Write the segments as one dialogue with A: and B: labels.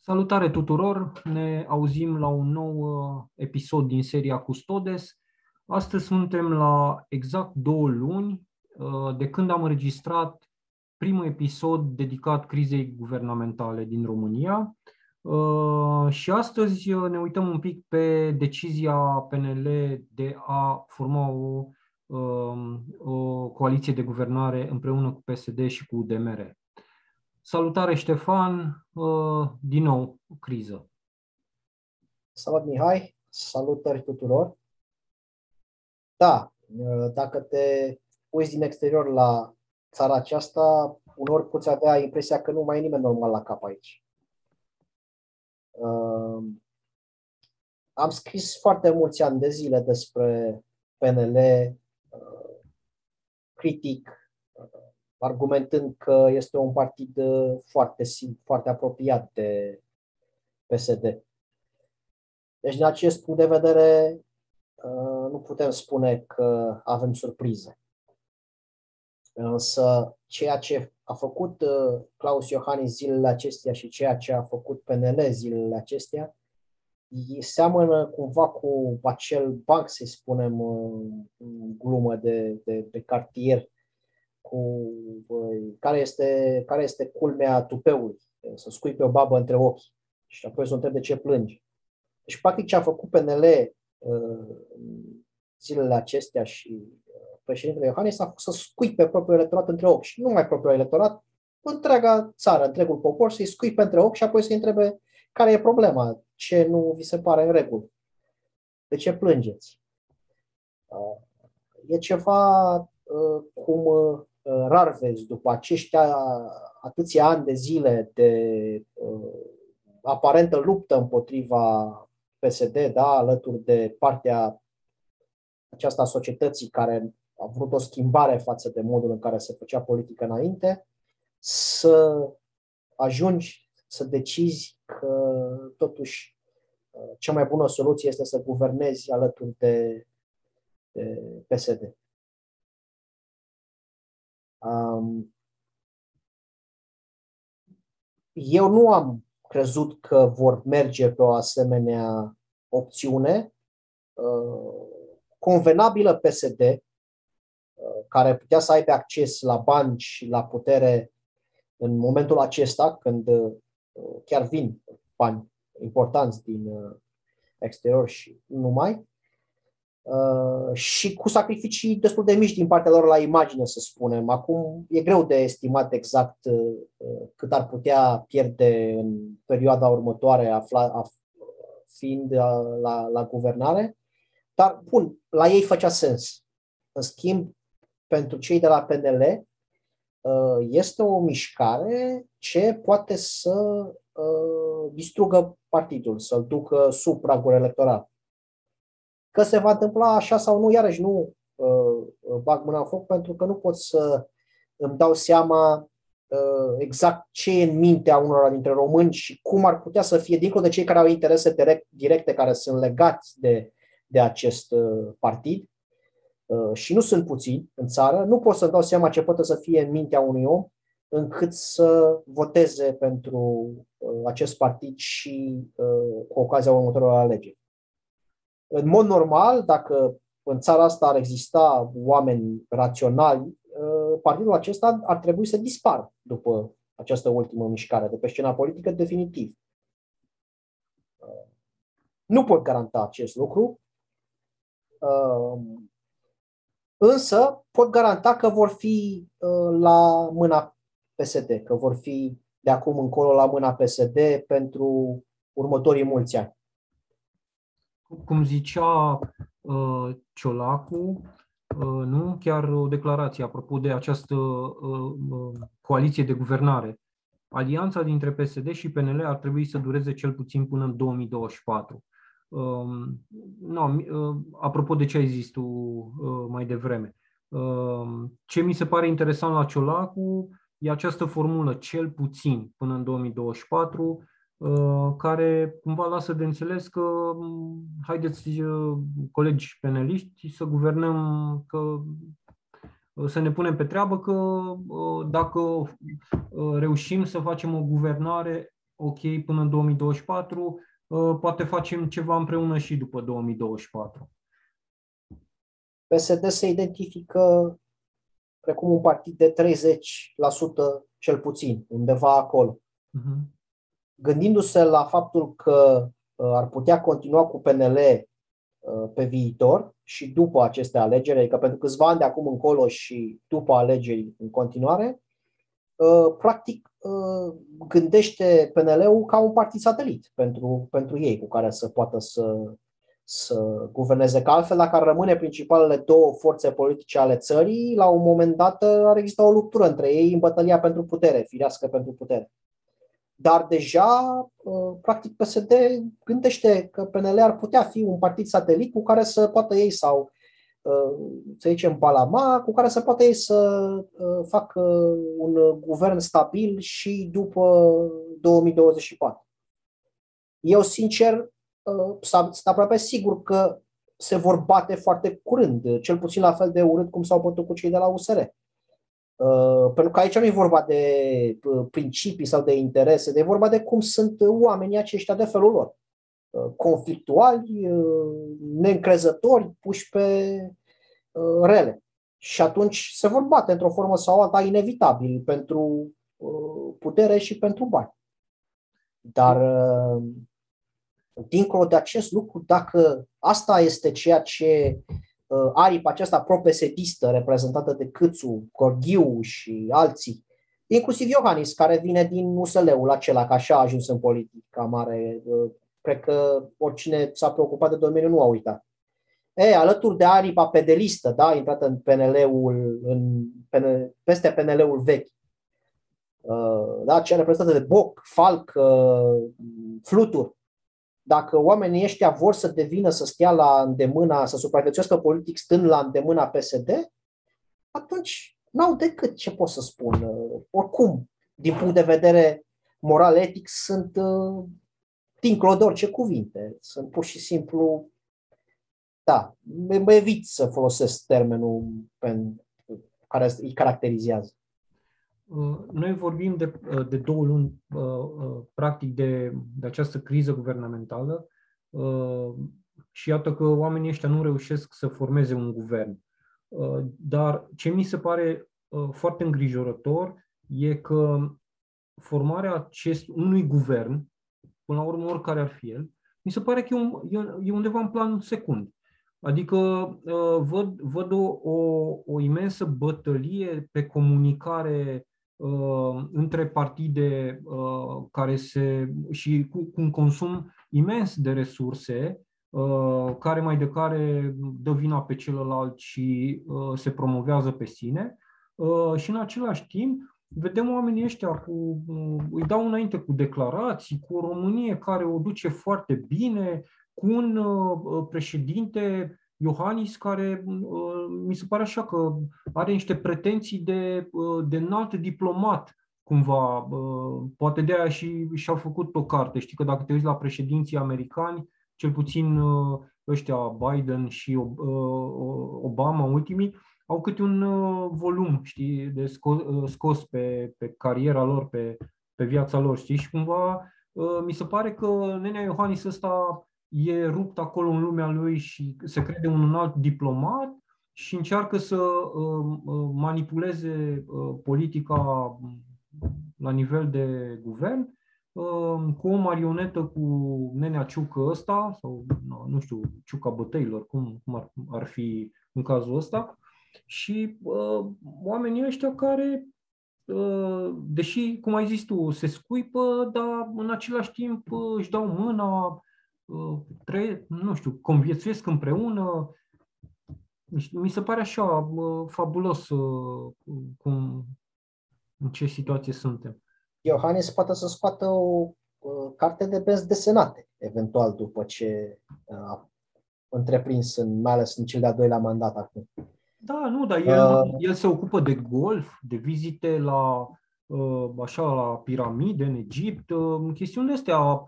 A: Salutare tuturor! Ne auzim la un nou uh, episod din seria Custodes. Astăzi suntem la exact două luni uh, de când am înregistrat primul episod dedicat crizei guvernamentale din România. Uh, și astăzi ne uităm un pic pe decizia PNL de a forma o, um, o coaliție de guvernare împreună cu PSD și cu UDMR. Salutare Ștefan, uh, din nou criză.
B: Salut Mihai, salutări tuturor. Da, uh, dacă te uiți din exterior la țara aceasta, unor poți avea impresia că nu mai e nimeni normal la cap aici. Uh, am scris foarte mulți ani de zile despre PNL, critic, argumentând că este un partid uh, foarte, foarte apropiat de PSD. Deci, din acest punct de vedere, uh, nu putem spune că avem surprize. Însă, ceea ce a făcut uh, Claus Iohannis zilele acestea și ceea ce a făcut PNL zilele acestea, seamănă cumva cu acel banc, să spunem, glumă de, de, de cartier, cu care este, care este culmea tupeului, să scui pe o babă între ochi și apoi să o de ce plângi. Deci, practic, ce a făcut PNL uh, zilele acestea și uh, președintele Iohannis a fost să scui pe propriul electorat între ochi și nu numai propriul electorat, întreaga țară, întregul popor, să-i scui pe între ochi și apoi să-i întrebe care e problema, ce nu vi se pare în regulă, de ce plângeți. Uh, e ceva cum Uh, rar vezi după aceștia atâția ani de zile de uh, aparentă luptă împotriva PSD, da, alături de partea aceasta a societății care a vrut o schimbare față de modul în care se făcea politică înainte, să ajungi să decizi că totuși uh, cea mai bună soluție este să guvernezi alături de, de PSD. Um, eu nu am crezut că vor merge pe o asemenea opțiune uh, convenabilă PSD, uh, care putea să aibă acces la bani și la putere în momentul acesta, când uh, chiar vin bani importanți din uh, exterior și nu numai, Uh, și cu sacrificii destul de mici din partea lor la imagine, să spunem. Acum e greu de estimat exact uh, cât ar putea pierde în perioada următoare, afla, af, fiind la, uh, la, la guvernare, dar, bun, la ei făcea sens. În schimb, pentru cei de la PNL, este o mișcare ce poate să distrugă partidul, să-l ducă sub pragul electoral. Că se va întâmpla așa sau nu, iarăși nu uh, uh, bag mâna în foc pentru că nu pot să îmi dau seama uh, exact ce e în mintea unora dintre români și cum ar putea să fie, dincolo de cei care au interese direct, directe care sunt legați de, de acest uh, partid, uh, și nu sunt puțini în țară, nu pot să-mi dau seama ce poate să fie în mintea unui om încât să voteze pentru uh, acest partid și uh, cu ocazia următorilor alegeri. În mod normal, dacă în țara asta ar exista oameni raționali, uh, partidul acesta ar trebui să dispară după această ultimă mișcare de pe scena politică definitiv. Uh, nu pot garanta acest lucru, uh, însă pot garanta că vor fi la mâna PSD, că vor fi de acum încolo la mâna PSD pentru următorii mulți ani
A: cum zicea uh, Ciolacu, uh, nu chiar o declarație apropo de această uh, uh, coaliție de guvernare. Alianța dintre PSD și PNL ar trebui să dureze cel puțin până în 2024. Uh, no, uh, apropo de ce ai zis tu uh, mai devreme. Uh, ce mi se pare interesant la Ciolacu e această formulă, cel puțin până în 2024, care cumva lasă de înțeles că mm, haideți, colegi peneliști, să guvernăm, că să ne punem pe treabă că dacă reușim să facem o guvernare ok până în 2024, poate facem ceva împreună și după 2024.
B: PSD se identifică precum un partid de 30% cel puțin, undeva acolo. Uh-huh. Gândindu-se la faptul că uh, ar putea continua cu PNL uh, pe viitor și după aceste alegeri, adică pentru câțiva ani de acum încolo și după alegeri în continuare, uh, practic gândește PNL-ul ca un partid satelit pentru, pentru ei, cu care să poată să, să guverneze. Că altfel, dacă ar rămâne principalele două forțe politice ale țării, la un moment dat ar exista o luptură între ei în bătălia pentru putere, firească pentru putere. Dar deja, uh, practic, PSD gândește că PNL ar putea fi un partid satelit cu care să poată ei sau, uh, să zicem, Palama, cu care să poată ei să uh, facă un guvern stabil și după 2024. Eu, sincer, sunt aproape sigur că se vor bate foarte curând, cel puțin la fel de urât cum s-au bătut cu cei de la USR. Uh, pentru că aici nu e vorba de uh, principii sau de interese, de e vorba de cum sunt oamenii aceștia de felul lor. Uh, conflictuali, neîncrezători, puși pe rele. Și atunci se vor bate într-o formă sau alta inevitabil pentru putere și pentru bani. Dar dincolo de acest lucru, dacă asta este ceea ce uh, aripa aceasta propesedistă reprezentată de Câțu, Gorghiu și alții, inclusiv Iohannis, care vine din USL-ul acela, că așa a ajuns în politica mare. Uh, cred că oricine s-a preocupat de domeniu nu a uitat. E, alături de aripa pedelistă, da, intrată în PNL-ul, în, PN, peste PNL-ul vechi, uh, da, cea reprezentată de Boc, Falc, uh, Flutur, dacă oamenii ăștia vor să devină, să stea la îndemâna, să supraviețuiască politic stând la îndemâna PSD, atunci n-au decât ce pot să spun. Oricum, din punct de vedere moral-etic, sunt uh, dincolo de orice cuvinte. Sunt pur și simplu, da, mă evit să folosesc termenul pe, care îi caracterizează.
A: Uh, noi vorbim de, uh, de două luni, uh, practic, de, de această criză guvernamentală și iată că oamenii ăștia nu reușesc să formeze un guvern. Dar ce mi se pare foarte îngrijorător e că formarea acest, unui guvern, până la urmă oricare ar fi el, mi se pare că e, un, e undeva în plan secund. Adică văd, văd o, o, o imensă bătălie pe comunicare uh, între partide uh, care se și cu, cu un consum imens de resurse, uh, care mai de care dă vina pe celălalt și uh, se promovează pe sine. Uh, și în același timp, vedem oamenii ăștia cu, uh, îi dau înainte cu declarații, cu o Românie care o duce foarte bine, cu un uh, președinte Iohannis, care uh, mi se pare așa că are niște pretenții de, uh, de înalt diplomat, cumva. Uh, poate de aia și și-au făcut o carte. Știi că dacă te uiți la președinții americani, cel puțin ăștia Biden și Obama, ultimii, au câte un volum, știi, de scos, scos pe, pe cariera lor, pe, pe viața lor, știi? Și cumva mi se pare că nenea Iohannis ăsta e rupt acolo în lumea lui și se crede un alt diplomat și încearcă să uh, uh, manipuleze uh, politica la nivel de guvern cu o marionetă cu nenea Ciucă ăsta, sau nu știu, Ciuca bătăilor, cum, cum ar, ar fi în cazul ăsta, și uh, oamenii ăștia care, uh, deși, cum ai zis tu, se scuipă, dar în același timp uh, își dau mâna, Uh, tre- nu știu, conviețuiesc împreună. Mi se pare așa uh, fabulos uh, cum, în ce situație suntem.
B: Iohannis poate să scoată o carte de benzi desenate, eventual după ce a întreprins, în, mai ales în cel de-al doilea mandat acum.
A: Da, nu, dar el, uh, el se ocupă de golf, de vizite la așa la piramide în Egipt, chestiuni de astea,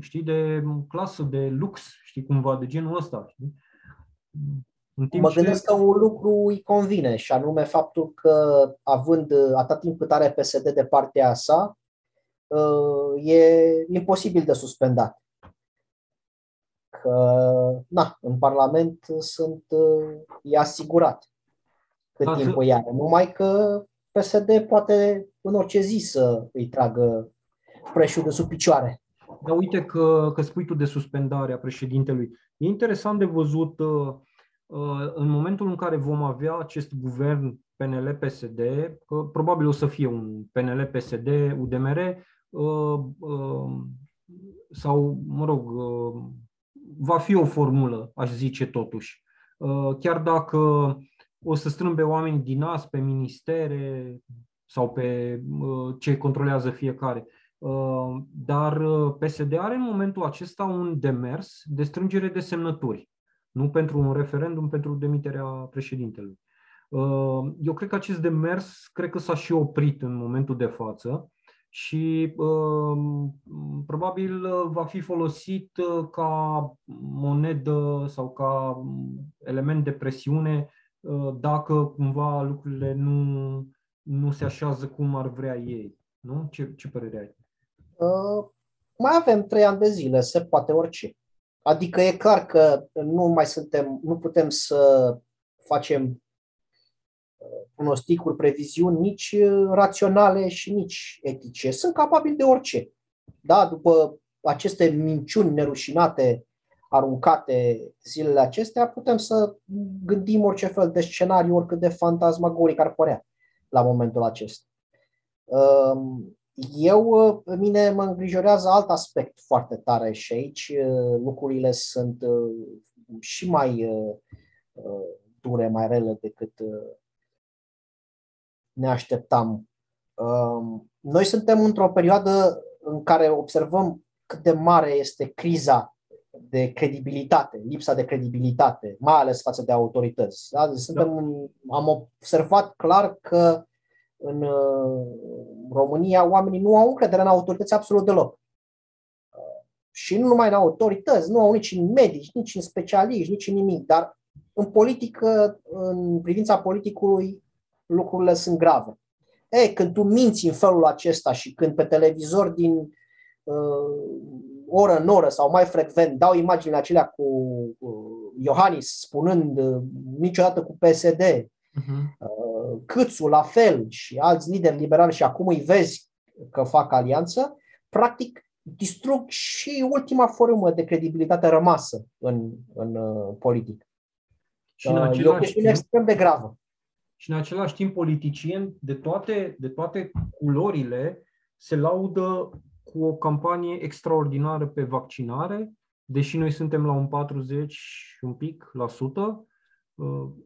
A: știi, de clasă, de lux, știi, cumva, de genul ăsta. Știi?
B: În timp mă gândesc că un lucru îi convine și anume faptul că având atât timp cât are PSD de partea sa, e imposibil de suspendat. Că, na, în Parlament sunt, e asigurat cât da, timp îi are. Numai că PSD poate în orice zi să îi tragă preșul de sub picioare.
A: Dar uite că, că spui tu de suspendarea președintelui. E interesant de văzut uh, uh, în momentul în care vom avea acest guvern PNL-PSD, că probabil o să fie un PNL-PSD, UDMR, uh, sau, mă rog, va fi o formulă, aș zice totuși. Chiar dacă o să strâmbe oameni din AS pe ministere sau pe ce controlează fiecare. Uh, dar uh, PSD are în momentul acesta un demers de strângere de semnături, nu pentru un referendum, pentru demiterea președintelui. Uh, eu cred că acest demers cred că s-a și oprit în momentul de față și probabil va fi folosit ca monedă sau ca element de presiune dacă cumva lucrurile nu, nu se așează cum ar vrea ei. Nu? Ce, ce părere ai?
B: Uh, mai avem trei ani de zile, se poate orice. Adică e clar că nu mai suntem, nu putem să facem uh, pronosticuri, previziuni nici uh, raționale și nici etice. Sunt capabili de orice. Da, după aceste minciuni nerușinate aruncate zilele acestea, putem să gândim orice fel de scenariu, oricât de fantasmagoric ar părea la momentul acesta. Eu, uh, pe mine mă îngrijorează alt aspect foarte tare și aici uh, lucrurile sunt uh, și mai dure, mai rele decât ne așteptam. Um, noi suntem într-o perioadă în care observăm cât de mare este criza de credibilitate, lipsa de credibilitate, mai ales față de autorități. Da? Deci suntem, da. Am observat clar că în uh, România oamenii nu au încredere în autorități absolut deloc. Uh, și nu numai în autorități, nu au nici în medici, nici în specialiști, nici în nimic, dar în politică, în privința politicului, lucrurile sunt grave. E, când tu minți în felul acesta și când pe televizor din uh, oră în oră sau mai frecvent dau imaginile acelea cu uh, Iohannis spunând uh, niciodată cu PSD, uh-huh. Câțu la fel și alți lideri liberali și acum îi vezi că fac alianță, practic distrug și ultima formă de credibilitate rămasă în, în uh, politic. Și în uh, e o chestiune timp, extrem de gravă.
A: Și în același timp politicieni de toate, de toate culorile se laudă cu o campanie extraordinară pe vaccinare, deși noi suntem la un 40 un pic la sută,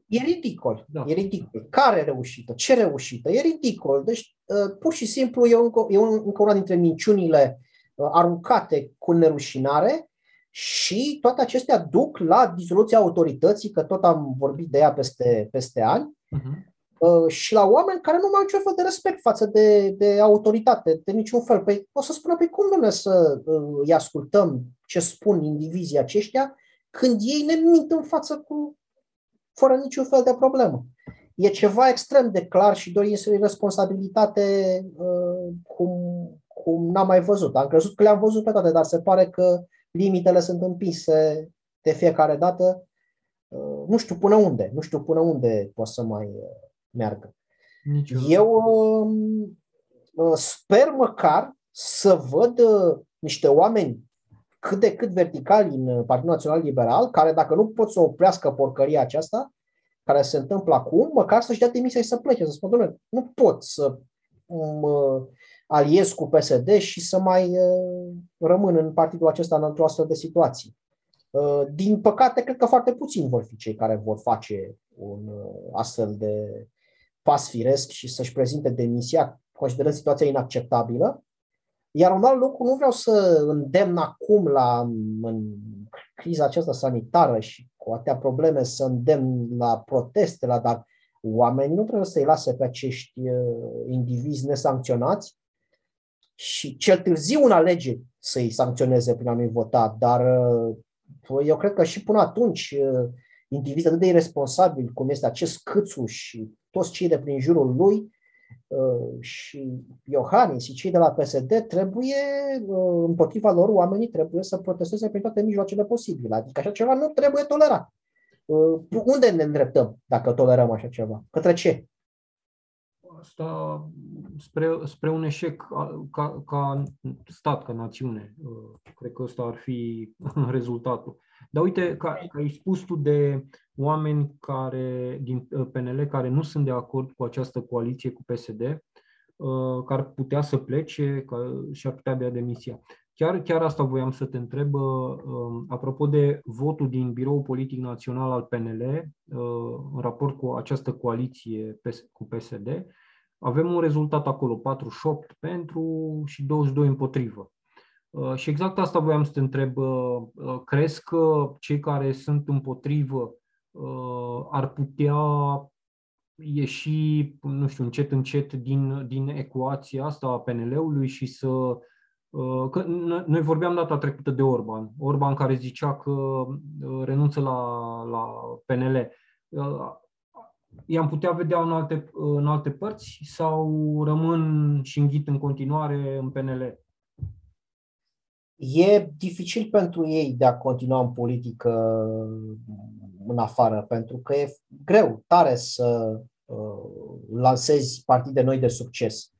B: E ridicol. Da. E ridicol. Care reușită? Ce reușită? E ridicol. Deci, uh, pur și simplu, e, încă, e încă una dintre minciunile uh, aruncate cu nerușinare și toate acestea duc la dizoluția autorității, că tot am vorbit de ea peste, peste ani, uh-huh. și la oameni care nu mai au niciun fel de respect față de, de autoritate, de niciun fel. Păi o să spună, pe păi cum domnule să îi ascultăm ce spun indivizii aceștia când ei ne mint în față cu fără niciun fel de problemă. E ceva extrem de clar și doi este o responsabilitate uh, cum, cum n-am mai văzut. Am crezut că le-am văzut pe toate, dar se pare că limitele sunt împinse de fiecare dată. Uh, nu știu până unde, nu știu până unde pot să mai uh, meargă. Niciodată. Eu um, uh, sper măcar să văd uh, niște oameni cât de cât verticali în Partidul Național Liberal, care dacă nu pot să oprească porcăria aceasta, care se întâmplă acum, măcar să-și dea demisia și să plece, să spună, nu pot să mă aliez cu PSD și să mai uh, rămân în partidul acesta într-o astfel de situație. Uh, din păcate, cred că foarte puțini vor fi cei care vor face un uh, astfel de pas firesc și să-și prezinte demisia, considerând situația inacceptabilă, iar un alt lucru, nu vreau să îndemn acum la în criza aceasta sanitară și cu atâtea probleme să îndemn la proteste, la, dar oamenii nu trebuie să-i lase pe acești indivizi nesancționați și cel târziu în alegeri să-i sancționeze prin a-nu vota, dar eu cred că și până atunci indivizi atât de irresponsabili cum este acest Câțu și toți cei de prin jurul lui și Iohannis și cei de la PSD trebuie, împotriva lor, oamenii trebuie să protesteze prin toate mijloacele posibile. Adică așa ceva nu trebuie tolerat. Unde ne îndreptăm dacă tolerăm așa ceva? Către ce?
A: Asta spre, spre un eșec ca, ca stat, ca națiune. Cred că ăsta ar fi rezultatul. Dar uite, ca, ca ai spus tu de oameni care, din PNL care nu sunt de acord cu această coaliție cu PSD, care ar putea să plece și ar putea bea demisia. Chiar, chiar asta voiam să te întreb, um, apropo de votul din Biroul Politic Național al PNL, în raport cu această coaliție cu PSD, avem un rezultat acolo, 48 pentru și 22 împotrivă. Și exact asta voiam să te întreb. Crezi că cei care sunt împotrivă ar putea ieși, nu știu, încet, încet din, din ecuația asta a PNL-ului și să Uh, că noi vorbeam data trecută de Orban. Orban care zicea că uh, renunță la, la PNL. Uh, i-am putea vedea în alte, în alte părți sau rămân și înghit în continuare în PNL?
B: E dificil pentru ei de a continua în politică în afară, pentru că e greu, tare să uh, lansezi partide noi de succes.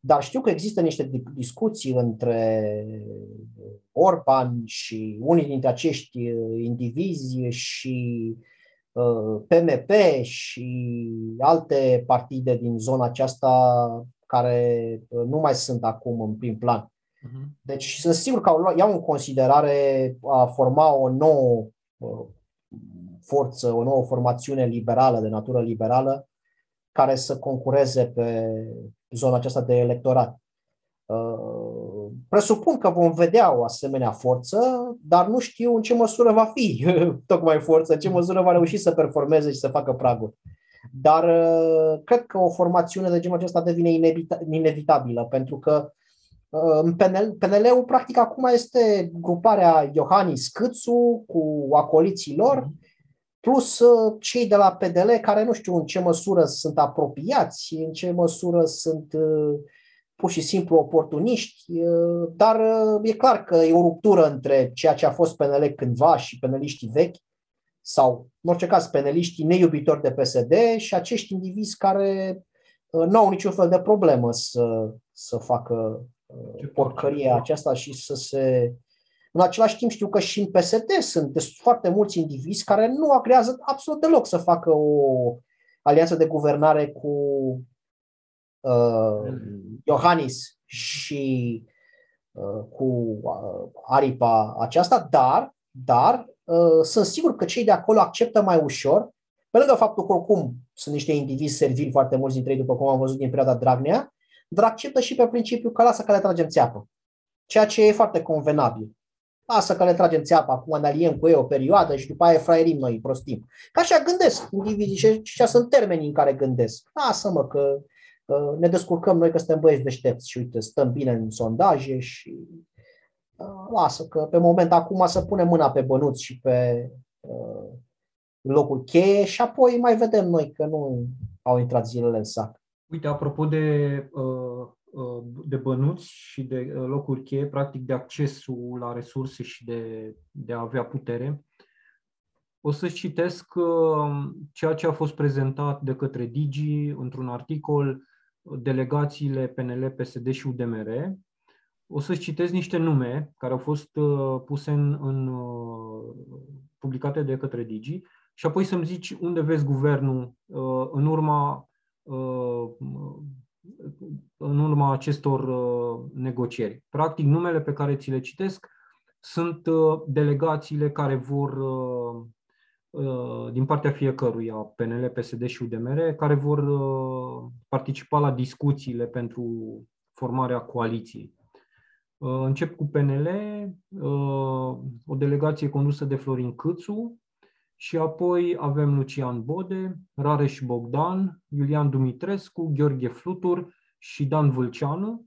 B: Dar știu că există niște discuții între Orban și unii dintre acești uh, indivizi și PMP uh, și alte partide din zona aceasta care uh, nu mai sunt acum în prim plan. Mhm. Deci sunt sigur că iau în considerare a forma o nouă forță, o nouă formațiune liberală, de natură liberală, care să concureze pe zona aceasta de electorat. Uh, presupun că vom vedea o asemenea forță, dar nu știu în ce măsură va fi tocmai forță, în ce măsură va reuși să performeze și să facă pragul. Dar uh, cred că o formațiune de genul acesta devine inevitabilă, pentru că uh, PNL, PNL-ul practic acum este gruparea Iohannis Câțu cu acoliții lor, mhm plus uh, cei de la PDL care nu știu în ce măsură sunt apropiați, în ce măsură sunt uh, pur și simplu oportuniști, uh, dar e clar că e o ruptură între ceea ce a fost PNL cândva și peneliștii vechi, sau, în orice caz, peneliștii neiubitori de PSD și acești indivizi care nu au niciun fel de problemă să, să facă porcăria aceasta și să se în același timp știu că și în PSD sunt foarte mulți indivizi care nu agrează absolut deloc să facă o alianță de guvernare cu uh, Iohannis și uh, cu uh, aripa aceasta, dar, dar uh, sunt sigur că cei de acolo acceptă mai ușor, pe lângă faptul că oricum sunt niște indivizi servili foarte mulți dintre ei, după cum am văzut din perioada Dragnea, dar acceptă și pe principiu că lasă că le tragem țeapă. Ceea ce e foarte convenabil. Lasă că le tragem țeapă, acum ne aliem cu ei o perioadă și după aia fraierim noi, prostim. Ca așa gândesc indivizii și așa sunt termenii în care gândesc. Lasă-mă că uh, ne descurcăm noi că suntem băieți deștepți și uite, stăm bine în sondaje și uh, lasă că pe moment acum să punem mâna pe bănuți și pe uh, locul cheie și apoi mai vedem noi că nu au intrat zilele în sac.
A: Uite, apropo de uh, Uh, de bănuți și de uh, locuri cheie, practic de accesul la resurse și de, de a avea putere. O să-ți citesc uh, ceea ce a fost prezentat de către Digi într-un articol, delegațiile PNL, PSD și UDMR. O să-ți citesc niște nume care au fost puse în, în publicate de către Digi și apoi să-mi zici unde vezi guvernul în urma în urma acestor uh, negocieri. Practic, numele pe care ți le citesc sunt uh, delegațiile care vor, uh, din partea fiecăruia, PNL, PSD și UDMR, care vor participa la discuțiile pentru formarea coaliției. Încep cu PNL, o delegație condusă de Florin Câțu și apoi avem Lucian Bode, Rareș Bogdan, Iulian Dumitrescu, Gheorghe Flutur și Dan Vâlceanu.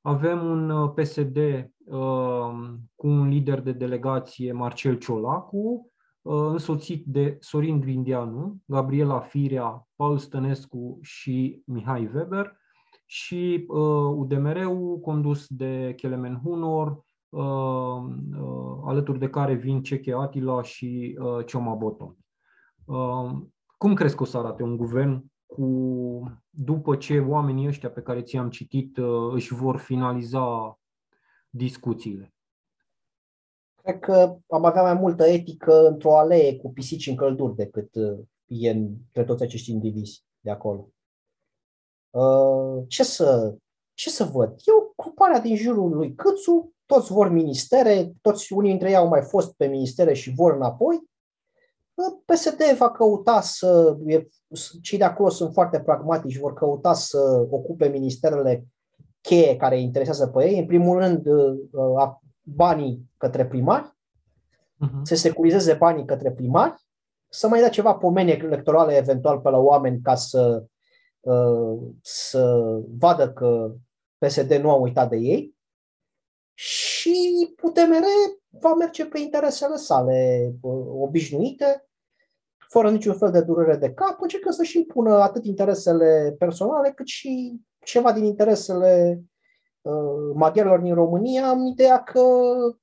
A: Avem un uh, PSD uh, cu un lider de delegație, Marcel Ciolacu, uh, însoțit de Sorin Grindeanu, Gabriela Firea, Paul Stănescu și Mihai Weber și UDMR-ul condus de Kelemen Hunor, alături de care vin Ceche Atila și Cioma Boton. Cum crezi că o să arate un guvern cu, după ce oamenii ăștia pe care ți-am citit uh, își vor finaliza discuțiile?
B: Cred că am avea mai multă etică într-o alee cu pisici în călduri decât uh, e între toți acești indivizi de acolo. Uh, ce să, ce să văd? E ocuparea din jurul lui Câțu, toți vor ministere, toți unii dintre ei au mai fost pe ministere și vor înapoi. PSD va căuta să, cei de acolo sunt foarte pragmatici, vor căuta să ocupe ministerele cheie care interesează pe ei. În primul rând, uh, banii către primari, uh-huh. să securizeze banii către primari, să mai dea ceva pomeni electorale eventual pe la oameni ca să, uh, să vadă că PSD nu a uitat de ei și UDMR va merge pe interesele sale uh, obișnuite, fără niciun fel de durere de cap, încercă să-și impună atât interesele personale cât și ceva din interesele uh, maghiarilor din România, am ideea că,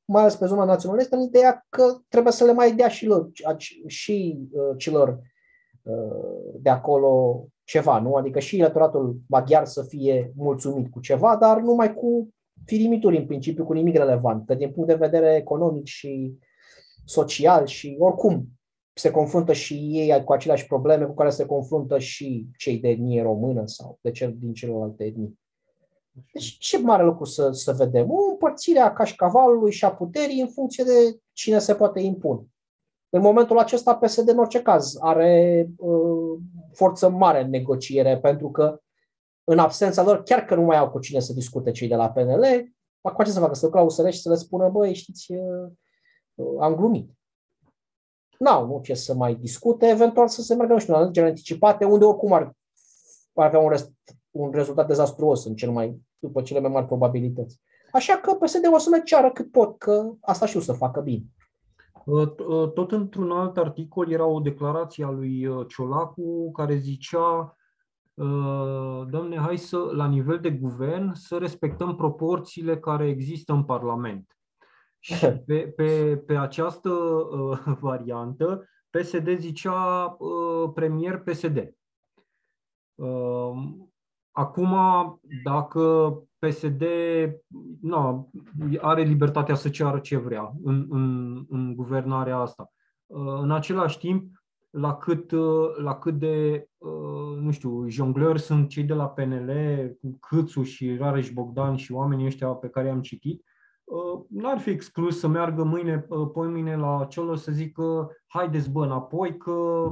B: mai ales pe zona naționalistă, am ideea că trebuie să le mai dea și, lor, și uh, celor uh, de acolo ceva, nu? Adică și electoratul maghiar să fie mulțumit cu ceva, dar numai cu firimituri în principiu, cu nimic relevant, că din punct de vedere economic și social și oricum se confruntă și ei cu aceleași probleme cu care se confruntă și cei de etnie română sau de cel din celelalte etnii. Deci ce mare lucru să, să vedem? O împărțire a cașcavalului și a puterii în funcție de cine se poate impune. În momentul acesta PSD în orice caz are uh, forță mare în negociere pentru că în absența lor, chiar că nu mai au cu cine să discute cei de la PNL, acum ce să facă? Să ducă la USR și să le spună, băi, știți, uh, am glumit. N-au nu ce să mai discute, eventual să se meargă, nu știu, la alegeri anticipate, unde oricum ar, ar avea un, rest, un rezultat dezastruos în cel mai, după cele mai mari probabilități. Așa că PSD o să le ceară cât pot, că asta știu să facă bine.
A: Uh, uh, tot într-un alt articol era o declarație a lui Ciolacu care zicea Uh, domne, hai să, la nivel de guvern, să respectăm proporțiile care există în Parlament. Și pe, pe, pe această uh, variantă, PSD zicea uh, premier PSD. Uh, acum, dacă PSD nu, are libertatea să ceară ce vrea în, în, în guvernarea asta. Uh, în același timp, la cât, uh, la cât de, uh, nu știu, jonglări sunt cei de la PNL, cu Câțu și Rareș Bogdan și oamenii ăștia pe care i-am citit, uh, n-ar fi exclus să meargă mâine, poi mâine la celor să zică haideți bă înapoi că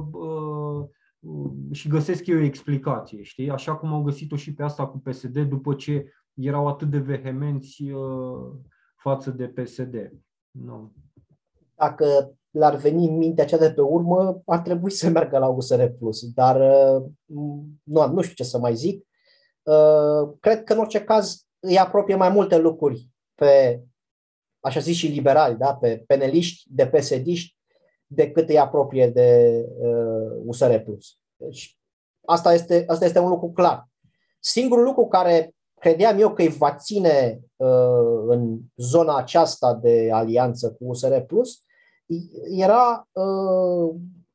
A: și găsesc eu o explicație, știi? Așa cum au găsit-o și pe asta cu PSD după ce erau atât de vehemenți față de PSD. No.
B: Dacă l-ar veni în mintea cea de pe urmă, ar trebui să meargă la USR+. Dar uh, nu, nu știu ce să mai zic. Uh, cred că în orice caz îi apropie mai multe lucruri pe, așa zis și liberali, da? pe peneliști, de pesediști, decât îi apropie de uh, USR+. Deci asta este, asta este un lucru clar. Singurul lucru care credeam eu că îi va ține uh, în zona aceasta de alianță cu USR Plus era uh,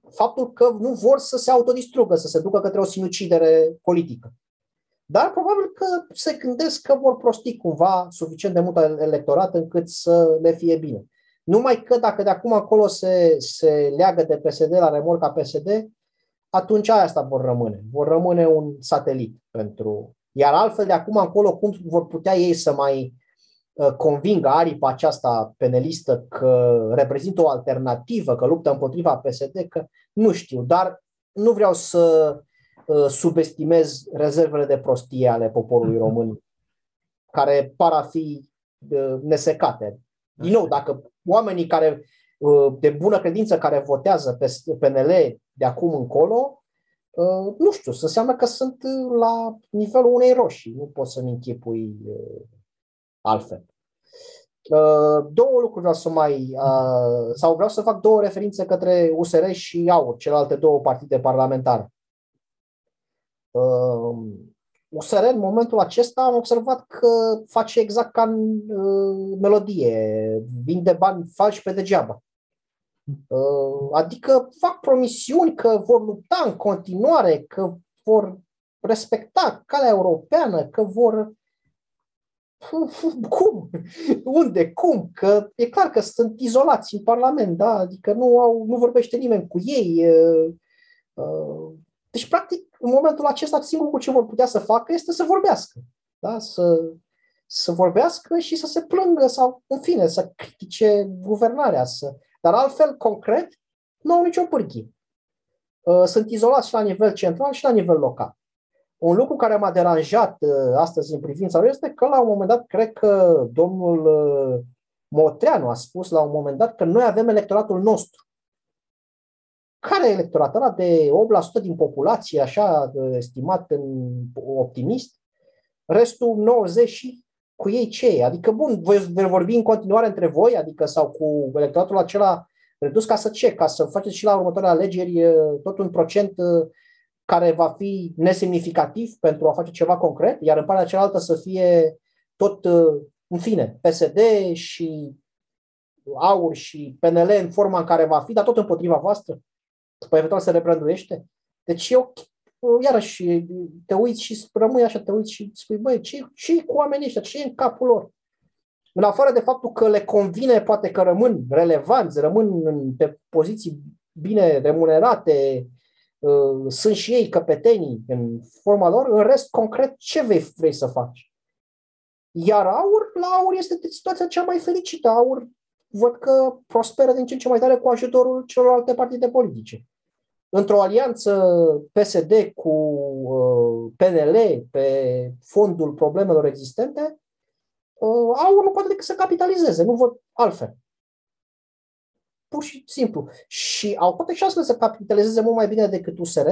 B: faptul că nu vor să se autodistrugă, să se ducă către o sinucidere politică. Dar probabil că se gândesc că vor prosti cumva suficient de mult electorat încât să le fie bine. Numai că dacă de acum acolo se, se leagă de PSD la remorca PSD, atunci aia asta vor rămâne. Vor rămâne un satelit pentru. Iar altfel, de acum încolo, cum vor putea ei să mai Uh, convingă aripa aceasta penelistă că reprezintă o alternativă, că luptă împotriva PSD, că nu știu, dar nu vreau să uh, subestimez rezervele de prostie ale poporului român, care par a fi uh, nesecate. Din nou, dacă oamenii care de bună credință care votează pe PNL de acum încolo, nu știu, să înseamnă că sunt la nivelul unei roșii. Nu pot să-mi închipui altfel. Două lucruri vreau să mai, sau vreau să fac două referințe către USR și AUR, celelalte două partide parlamentare. USR în momentul acesta am observat că face exact ca în uh, melodie, vinde bani falși pe degeaba. Uh, adică fac promisiuni că vor lupta în continuare, că vor respecta calea europeană, că vor cum? Unde? Cum? Că e clar că sunt izolați în Parlament, da? Adică nu, au, nu vorbește nimeni cu ei. Deci, practic, în momentul acesta, singurul cu ce vor putea să facă este să vorbească. Da? Să, să vorbească și să se plângă sau, în fine, să critique guvernarea. Să... Dar altfel, concret, nu au nicio pârghie. Sunt izolați și la nivel central și la nivel local. Un lucru care m-a deranjat uh, astăzi în privința lui este că la un moment dat, cred că domnul uh, Motreanu a spus la un moment dat că noi avem electoratul nostru. Care e electoratul ăla de 8% din populație, așa uh, estimat în optimist? Restul 90 și cu ei ce Adică, bun, voi vorbi în continuare între voi, adică sau cu electoratul acela redus ca să ce? Ca să faceți și la următoarele alegeri tot un procent care va fi nesemnificativ pentru a face ceva concret, iar în partea cealaltă să fie tot, uh, în fine, PSD și AUR și PNL în forma în care va fi, dar tot împotriva voastră, după eventual se rebrânduiește. Deci eu, iarăși, te uiți și rămâi așa, te uiți și spui, băi, ce, ce cu oamenii ăștia, ce e în capul lor? În afară de faptul că le convine, poate că rămân relevanți, rămân pe poziții bine remunerate, Uh, sunt și ei căpetenii în forma lor, în rest, concret, ce vei, vrei să faci? Iar aur, la aur este situația cea mai fericită. Aur văd că prosperă din ce în ce mai tare cu ajutorul celorlalte partide politice. Într-o alianță PSD cu uh, PNL pe fondul problemelor existente, uh, aur nu poate decât să capitalizeze, nu văd altfel pur și simplu. Și au toate șansele să capitalizeze mult mai bine decât USR,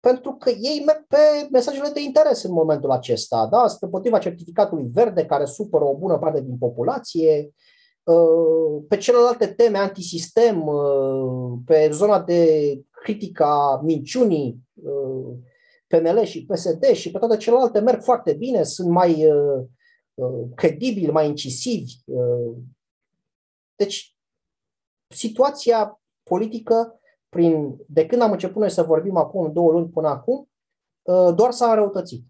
B: pentru că ei merg pe mesajele de interes în momentul acesta. Da? Sunt împotriva certificatului verde, care supără o bună parte din populație, uh, pe celelalte teme antisistem, uh, pe zona de critica minciunii, uh, PNL și PSD și pe toate celelalte merg foarte bine, sunt mai credibili, mai incisivi. Deci situația politică, prin, de când am început noi să vorbim acum, două luni până acum, uh, doar s-a înrăutățit.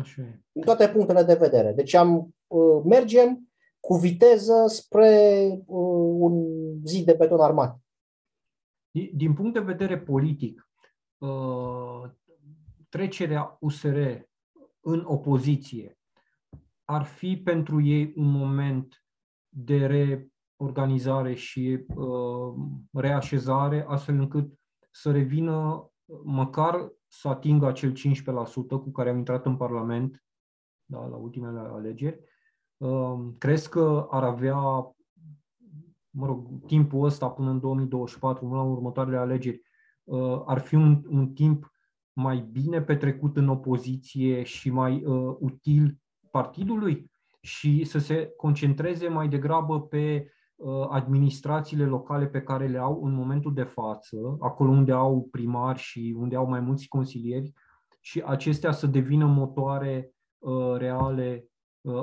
B: Așa e. Din toate punctele de vedere. Deci am, uh, mergem cu viteză spre uh, un zid de beton armat.
A: Din punct de vedere politic, trecerea USR în opoziție ar fi pentru ei un moment de re organizare și uh, reașezare, astfel încât să revină măcar să atingă acel 15% cu care am intrat în Parlament da, la ultimele alegeri. Uh, crezi că ar avea, mă rog, timpul ăsta până în 2024, până la următoarele alegeri, uh, ar fi un, un timp mai bine petrecut în opoziție și mai uh, util partidului? Și să se concentreze mai degrabă pe Uh, administrațiile locale pe care le au în momentul de față, acolo unde au primari și unde au mai mulți consilieri, și acestea să devină motoare uh, reale uh,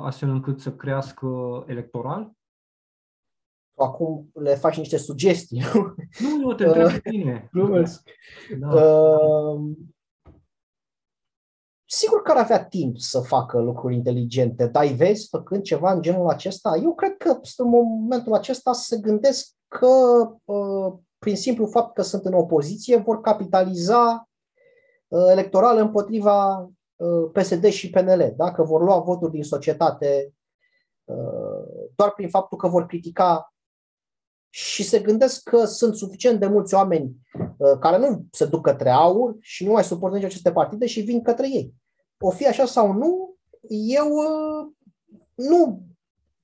A: astfel încât să crească electoral?
B: Acum le faci niște sugestii.
A: Nu, nu, te întreb bine.
B: Glumesc. Da. Uh, sigur că ar avea timp să facă lucruri inteligente, dar îi vezi făcând ceva în genul acesta? Eu cred că în momentul acesta se gândesc că uh, prin simplu fapt că sunt în opoziție vor capitaliza uh, electoral împotriva uh, PSD și PNL, dacă vor lua voturi din societate doar prin faptul că vor critica și se gândesc că sunt suficient de mulți oameni care nu se duc către aur și nu mai suportă nici aceste partide și vin către ei o fi așa sau nu, eu uh, nu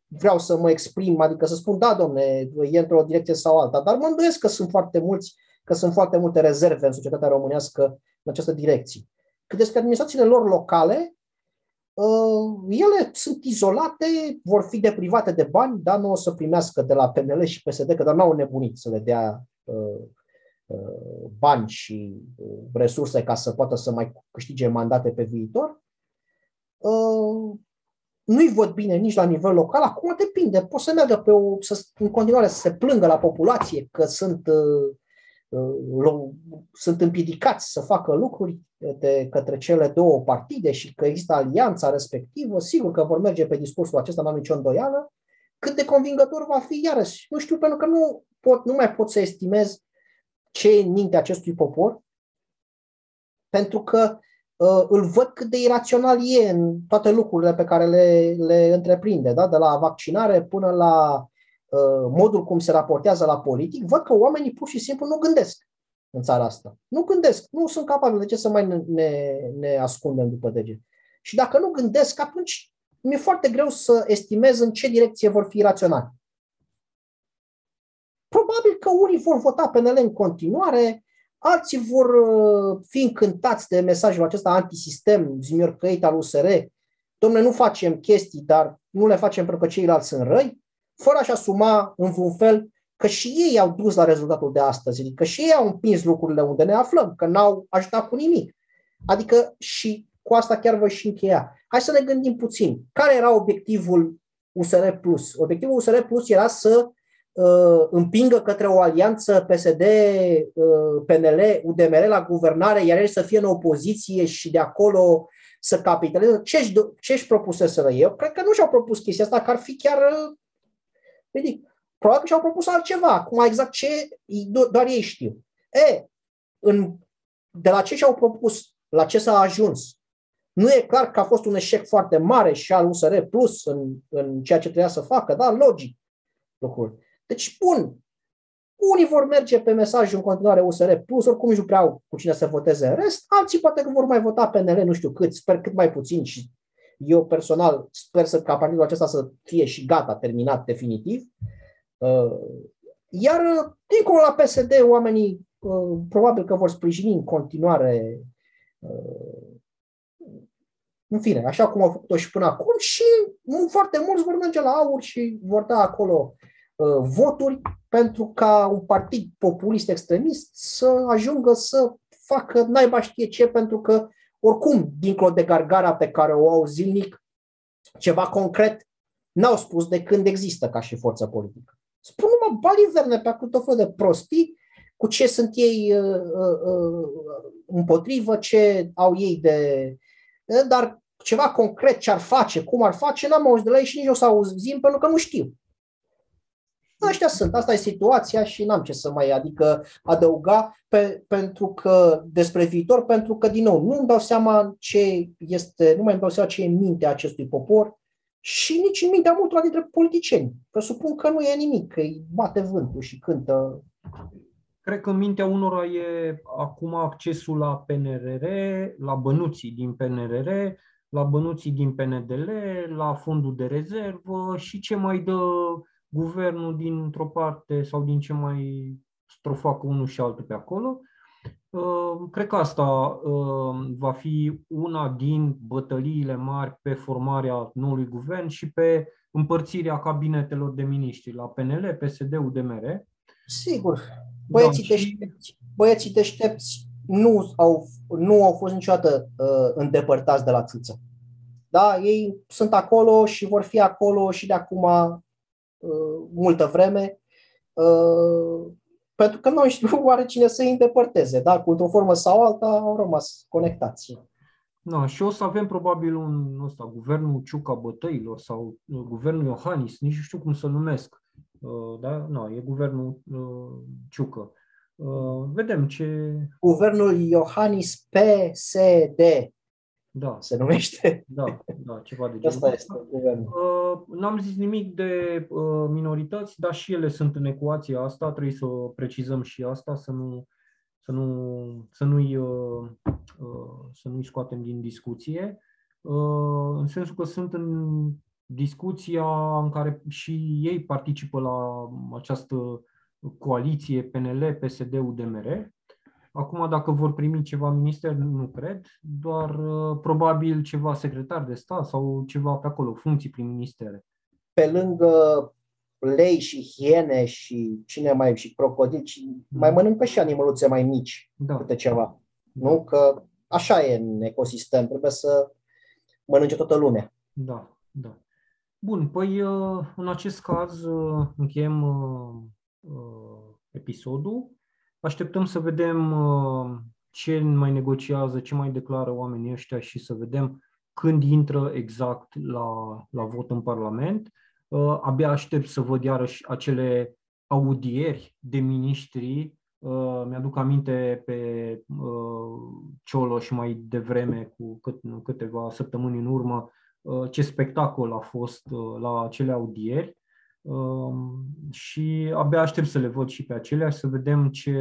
B: vreau să mă exprim, adică să spun, da, domne, e într-o direcție sau alta, dar mă îndoiesc că sunt foarte mulți, că sunt foarte multe rezerve în societatea românească în această direcție. Cât despre administrațiile lor locale, uh, ele sunt izolate, vor fi deprivate de bani, dar nu o să primească de la PNL și PSD, că dar n-au nebunit să le dea uh, uh, bani și resurse ca să poată să mai câștige mandate pe viitor nu-i văd bine nici la nivel local. Acum depinde. Poate să meargă pe o, să, în continuare să se plângă la populație că sunt, uh, uh, sunt împiedicați să facă lucruri de către cele două partide și că există alianța respectivă. Sigur că vor merge pe discursul acesta, n-am nicio îndoială. Cât de convingător va fi, iarăși, nu știu, pentru că nu, pot, nu mai pot să estimez ce e în mintea acestui popor, pentru că Uh, îl văd cât de irațional e în toate lucrurile pe care le, le întreprinde, da? de la vaccinare până la uh, modul cum se raportează la politic, văd că oamenii pur și simplu nu gândesc în țara asta. Nu gândesc, nu sunt capabili de ce să mai ne, ne ascundem după deget. Și dacă nu gândesc, atunci mi-e foarte greu să estimez în ce direcție vor fi raționali. Probabil că unii vor vota PNL în continuare, Alții vor uh, fi încântați de mesajul acesta antisistem, zmiorcăit al USR. Domnule, nu facem chestii, dar nu le facem pentru că ceilalți sunt răi, fără a-și asuma în vreun fel că și ei au dus la rezultatul de astăzi, adică și ei au împins lucrurile unde ne aflăm, că n-au ajutat cu nimic. Adică și cu asta chiar voi și încheia. Hai să ne gândim puțin. Care era obiectivul USR Plus? Obiectivul USR Plus era să uh, împingă către o alianță PSD, uh, PNL, UDMR la guvernare, iar el să fie în opoziție și de acolo să capitalizeze. Ce-și, ce-și propuseseră eu? Cred că nu și-au propus chestia asta, că ar fi chiar uh, ridic. Probabil că și-au propus altceva. Acum exact ce, doar ei știu. E, în, de la ce și-au propus, la ce s-a ajuns, nu e clar că a fost un eșec foarte mare și al USR Plus în, în ceea ce trebuia să facă, da, logic lucruri. Deci, bun, unii vor merge pe mesajul în continuare USR Plus, oricum nici nu prea au cu cine să voteze în rest, alții poate că vor mai vota PNL, nu știu cât, sper cât mai puțin și eu personal sper să ca partidul acesta să fie și gata, terminat definitiv. Uh, iar dincolo la PSD, oamenii uh, probabil că vor sprijini în continuare uh, în fine, așa cum au făcut-o și până acum și foarte mulți vor merge la aur și vor da acolo Uh, voturi pentru ca un partid populist extremist să ajungă să facă naiba știe ce, pentru că oricum, dincolo de gargara pe care o au zilnic, ceva concret n-au spus de când există ca și forță politică. Spun numai baliverne pe acolo tot fel de prostii, cu ce sunt ei uh, uh, uh, împotrivă, ce au ei de... Uh, dar ceva concret ce ar face, cum ar face, n-am auzit de la ei și nici o să auzim pentru că nu știu. Ăștia sunt, asta e situația și n-am ce să mai adică adăuga pe, pentru că despre viitor, pentru că din nou nu îmi dau seama ce este, nu mai îmi dau seama ce e în mintea acestui popor și nici în mintea multora dintre politicieni. Presupun că nu e nimic, că îi bate vântul și cântă.
A: Cred că în mintea unora e acum accesul la PNRR, la bănuții din PNRR, la bănuții din PNDL, la fondul de rezervă și ce mai dă guvernul dintr-o parte sau din ce mai strofacă unul și altul pe acolo. Uh, cred că asta uh, va fi una din bătăliile mari pe formarea noului guvern și pe împărțirea cabinetelor de miniștri la PNL, PSD, UDMR.
B: Sigur. Băieții, da, deștepți, băieții deștepți nu au, nu au fost niciodată uh, îndepărtați de la țâță. Da? Ei sunt acolo și vor fi acolo și de acum Uh, multă vreme, uh, pentru că noi știu oare cine să îi îndepărteze, da? Cu o formă sau alta au rămas conectați.
A: Da, și o să avem probabil un ăsta, guvernul Ciuca Bătăilor sau uh, guvernul Iohannis, nici nu știu cum să numesc. Da? No, e guvernul Ciucă. Vedem ce...
B: Guvernul Iohannis PSD
A: da.
B: se numește.
A: Da, da, ceva de genul
B: Asta este
A: uh, N-am zis nimic de uh, minorități, dar și ele sunt în ecuația asta, trebuie să precizăm și asta, să nu să nu să nu-i, uh, uh, să nu-i scoatem din discuție, uh, în sensul că sunt în discuția în care și ei participă la această coaliție PNL, PSD, UDMR. Acum, dacă vor primi ceva minister, nu cred, doar uh, probabil ceva secretar de stat sau ceva pe acolo, funcții prin ministere.
B: Pe lângă lei și hiene și cine mai și crocodili, și mai mănâncă și animăluțe mai mici, da. câte ceva. Nu? Că așa e în ecosistem, trebuie să mănânce toată lumea.
A: Da, da. Bun, păi uh, în acest caz uh, încheiem episodul. Așteptăm să vedem ce mai negociază, ce mai declară oamenii ăștia și să vedem când intră exact la, la vot în Parlament. Abia aștept să văd iarăși acele audieri de miniștri. Mi-aduc aminte pe Cioloș mai devreme, cu câteva săptămâni în urmă, ce spectacol a fost la acele audieri Um, și abia aștept să le văd și pe acelea să vedem ce,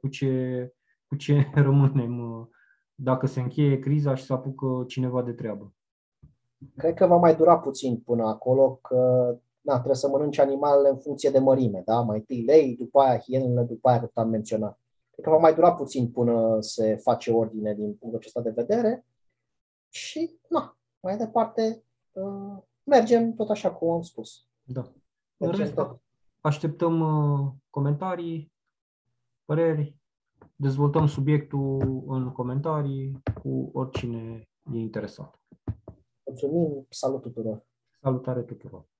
A: cu, ce, cu ce rămânem uh, dacă se încheie criza și să apucă cineva de treabă.
B: Cred că va mai dura puțin până acolo, că na, trebuie să mănânci animalele în funcție de mărime, da? Mai întâi lei, după aia hienele, după aia cât am menționat. Cred că va mai dura puțin până se face ordine din punctul acesta de vedere și, na, mai departe, uh, mergem tot așa cum am spus.
A: Da. În rest, așteptăm uh, comentarii, păreri, dezvoltăm subiectul în comentarii cu oricine e interesat.
B: Mulțumim, salut tuturor!
A: Salutare tuturor!